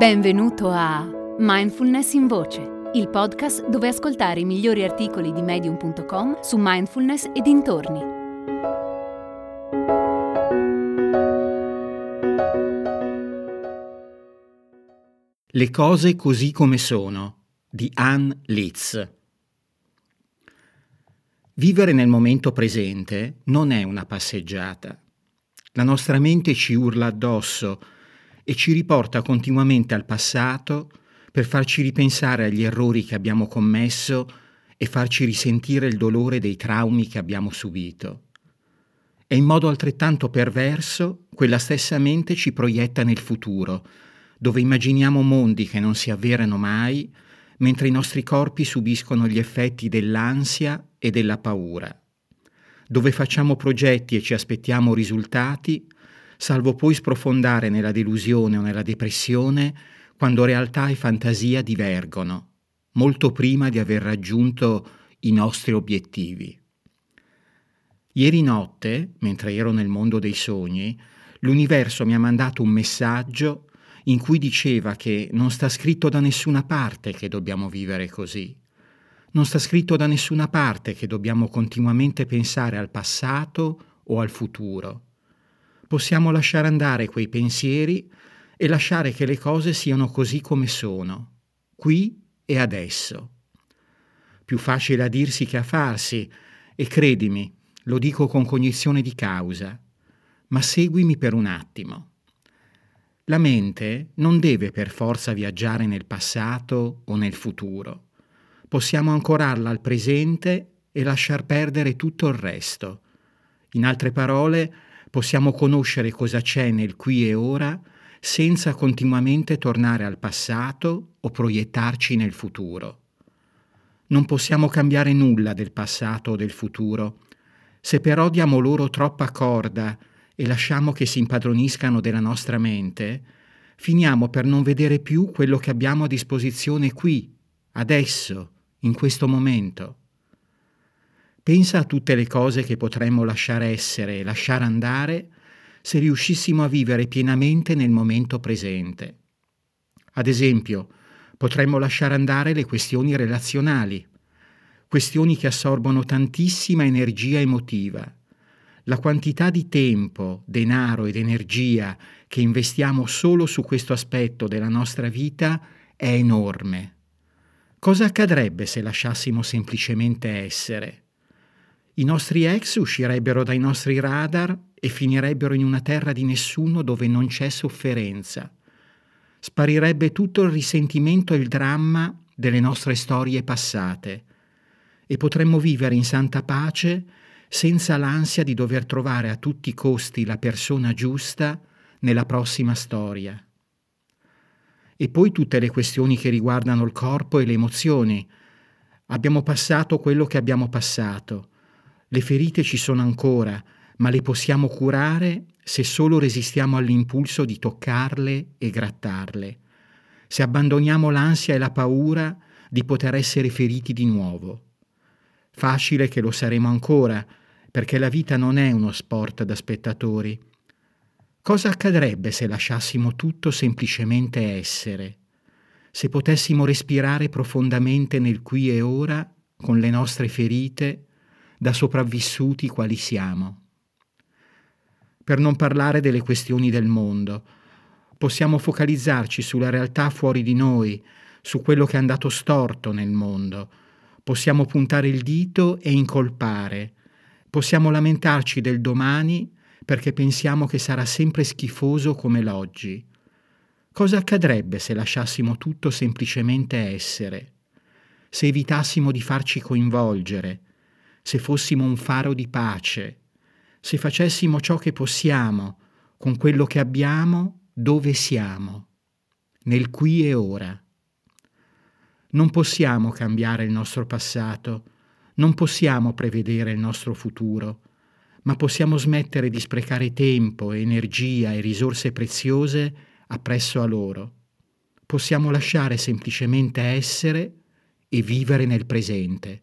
Benvenuto a Mindfulness in Voce, il podcast dove ascoltare i migliori articoli di medium.com su mindfulness e dintorni. Le cose così come sono di Anne Litz. Vivere nel momento presente non è una passeggiata. La nostra mente ci urla addosso e ci riporta continuamente al passato per farci ripensare agli errori che abbiamo commesso e farci risentire il dolore dei traumi che abbiamo subito. E in modo altrettanto perverso, quella stessa mente ci proietta nel futuro, dove immaginiamo mondi che non si avverano mai, mentre i nostri corpi subiscono gli effetti dell'ansia e della paura, dove facciamo progetti e ci aspettiamo risultati, salvo poi sprofondare nella delusione o nella depressione quando realtà e fantasia divergono, molto prima di aver raggiunto i nostri obiettivi. Ieri notte, mentre ero nel mondo dei sogni, l'universo mi ha mandato un messaggio in cui diceva che non sta scritto da nessuna parte che dobbiamo vivere così. Non sta scritto da nessuna parte che dobbiamo continuamente pensare al passato o al futuro possiamo lasciare andare quei pensieri e lasciare che le cose siano così come sono, qui e adesso. Più facile a dirsi che a farsi, e credimi, lo dico con cognizione di causa, ma seguimi per un attimo. La mente non deve per forza viaggiare nel passato o nel futuro. Possiamo ancorarla al presente e lasciar perdere tutto il resto. In altre parole, possiamo conoscere cosa c'è nel qui e ora senza continuamente tornare al passato o proiettarci nel futuro. Non possiamo cambiare nulla del passato o del futuro. Se però diamo loro troppa corda e lasciamo che si impadroniscano della nostra mente, finiamo per non vedere più quello che abbiamo a disposizione qui, adesso, in questo momento. Pensa a tutte le cose che potremmo lasciare essere e lasciare andare se riuscissimo a vivere pienamente nel momento presente. Ad esempio, potremmo lasciare andare le questioni relazionali, questioni che assorbono tantissima energia emotiva. La quantità di tempo, denaro ed energia che investiamo solo su questo aspetto della nostra vita è enorme. Cosa accadrebbe se lasciassimo semplicemente essere? I nostri ex uscirebbero dai nostri radar e finirebbero in una terra di nessuno dove non c'è sofferenza. Sparirebbe tutto il risentimento e il dramma delle nostre storie passate e potremmo vivere in santa pace senza l'ansia di dover trovare a tutti i costi la persona giusta nella prossima storia. E poi tutte le questioni che riguardano il corpo e le emozioni. Abbiamo passato quello che abbiamo passato le ferite ci sono ancora, ma le possiamo curare se solo resistiamo all'impulso di toccarle e grattarle, se abbandoniamo l'ansia e la paura di poter essere feriti di nuovo. Facile che lo saremo ancora, perché la vita non è uno sport da spettatori. Cosa accadrebbe se lasciassimo tutto semplicemente essere? Se potessimo respirare profondamente nel qui e ora, con le nostre ferite, da sopravvissuti quali siamo. Per non parlare delle questioni del mondo, possiamo focalizzarci sulla realtà fuori di noi, su quello che è andato storto nel mondo. Possiamo puntare il dito e incolpare. Possiamo lamentarci del domani perché pensiamo che sarà sempre schifoso come l'oggi. Cosa accadrebbe se lasciassimo tutto semplicemente essere? Se evitassimo di farci coinvolgere, se fossimo un faro di pace, se facessimo ciò che possiamo con quello che abbiamo dove siamo, nel qui e ora. Non possiamo cambiare il nostro passato, non possiamo prevedere il nostro futuro, ma possiamo smettere di sprecare tempo, energia e risorse preziose appresso a loro. Possiamo lasciare semplicemente essere e vivere nel presente.